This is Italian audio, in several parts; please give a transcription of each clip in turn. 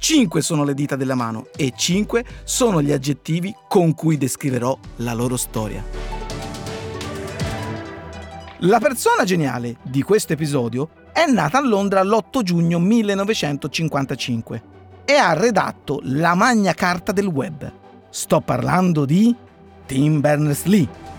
Cinque sono le dita della mano e cinque sono gli aggettivi con cui descriverò la loro storia. La persona geniale di questo episodio è nata a Londra l'8 giugno 1955 e ha redatto la Magna Carta del Web. Sto parlando di Tim Berners-Lee.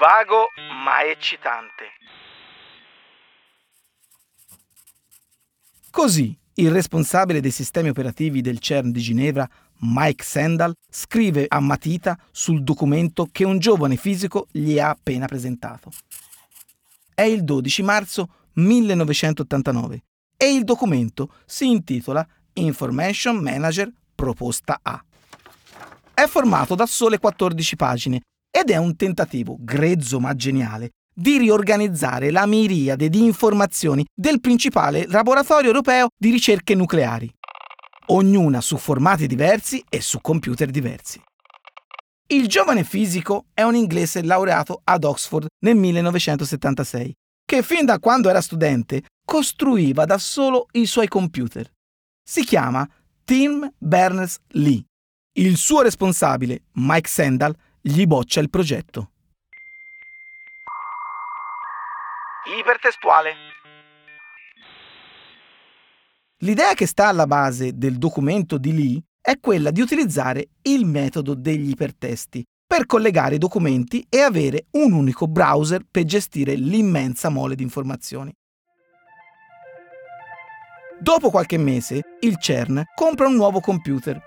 Vago ma eccitante. Così il responsabile dei sistemi operativi del CERN di Ginevra, Mike Sandal, scrive a matita sul documento che un giovane fisico gli ha appena presentato. È il 12 marzo 1989 e il documento si intitola Information Manager Proposta A. È formato da sole 14 pagine ed è un tentativo grezzo ma geniale di riorganizzare la miriade di informazioni del principale laboratorio europeo di ricerche nucleari, ognuna su formati diversi e su computer diversi. Il giovane fisico è un inglese laureato ad Oxford nel 1976, che fin da quando era studente costruiva da solo i suoi computer. Si chiama Tim Berners-Lee. Il suo responsabile, Mike Sandal, gli boccia il progetto. Ipertestuale. L'idea che sta alla base del documento di Lee è quella di utilizzare il metodo degli ipertesti per collegare i documenti e avere un unico browser per gestire l'immensa mole di informazioni. Dopo qualche mese, il CERN compra un nuovo computer,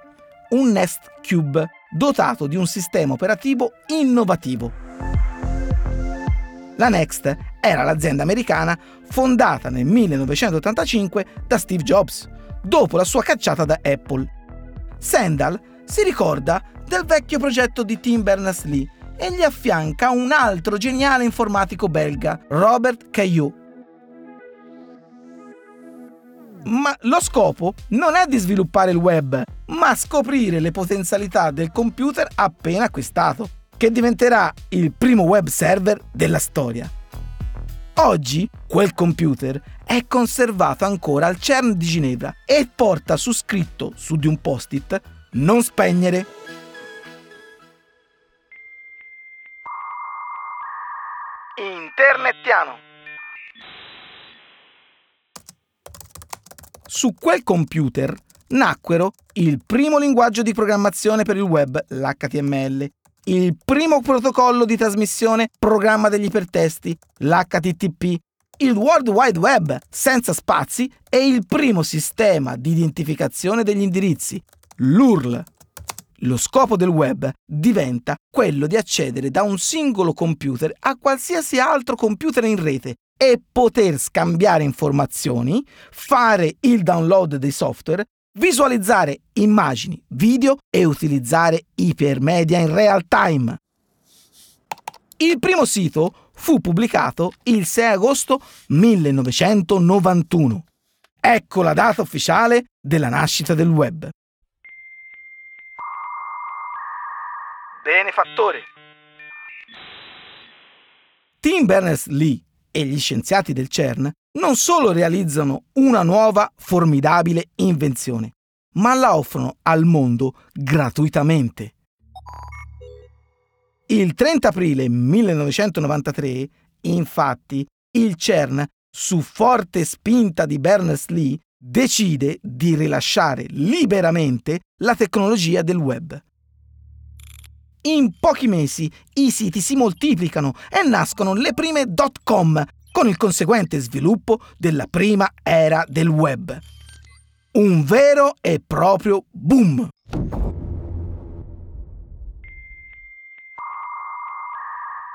un Nest Cube, dotato di un sistema operativo innovativo. La Next era l'azienda americana fondata nel 1985 da Steve Jobs, dopo la sua cacciata da Apple. Sandal si ricorda del vecchio progetto di Tim Berners-Lee e gli affianca un altro geniale informatico belga, Robert Caillou, ma lo scopo non è di sviluppare il web, ma scoprire le potenzialità del computer appena acquistato, che diventerà il primo web server della storia. Oggi quel computer è conservato ancora al CERN di Ginevra e porta su scritto su di un post-it non spegnere. Internettiano. Su quel computer nacquero il primo linguaggio di programmazione per il web, l'HTML, il primo protocollo di trasmissione programma degli ipertesti, l'HTTP, il World Wide Web senza spazi e il primo sistema di identificazione degli indirizzi, l'URL. Lo scopo del web diventa quello di accedere da un singolo computer a qualsiasi altro computer in rete e poter scambiare informazioni, fare il download dei software, visualizzare immagini, video e utilizzare ipermedia in real time. Il primo sito fu pubblicato il 6 agosto 1991. Ecco la data ufficiale della nascita del web. Benefattore. Tim Berners-Lee e gli scienziati del CERN non solo realizzano una nuova formidabile invenzione, ma la offrono al mondo gratuitamente. Il 30 aprile 1993, infatti, il CERN, su forte spinta di Berners-Lee, decide di rilasciare liberamente la tecnologia del web. In pochi mesi i siti si moltiplicano e nascono le prime dot-com, con il conseguente sviluppo della prima era del web. Un vero e proprio boom!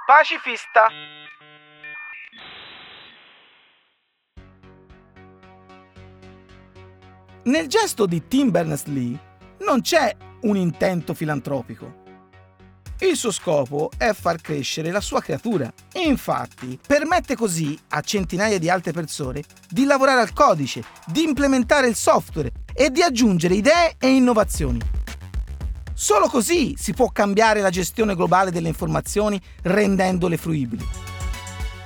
Pacifista! Nel gesto di Tim Berners-Lee non c'è un intento filantropico il suo scopo è far crescere la sua creatura. Infatti, permette così a centinaia di altre persone di lavorare al codice, di implementare il software e di aggiungere idee e innovazioni. Solo così si può cambiare la gestione globale delle informazioni rendendole fruibili.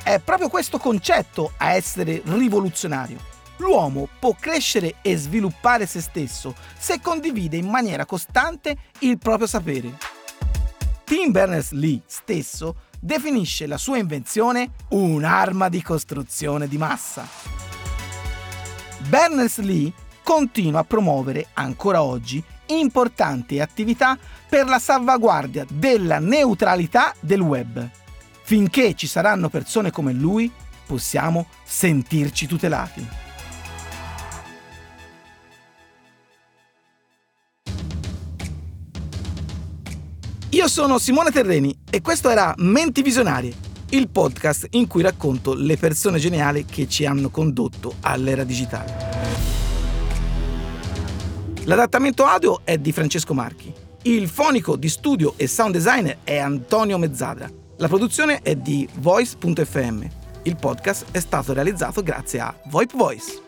È proprio questo concetto a essere rivoluzionario. L'uomo può crescere e sviluppare se stesso se condivide in maniera costante il proprio sapere. Tim Berners-Lee stesso definisce la sua invenzione un'arma di costruzione di massa. Berners-Lee continua a promuovere ancora oggi importanti attività per la salvaguardia della neutralità del web. Finché ci saranno persone come lui, possiamo sentirci tutelati. Io sono Simone Terreni e questo era Menti Visionarie, il podcast in cui racconto le persone geniali che ci hanno condotto all'era digitale. L'adattamento audio è di Francesco Marchi. Il fonico di studio e sound designer è Antonio Mezzadra. La produzione è di Voice.fm. Il podcast è stato realizzato grazie a VoIP Voice.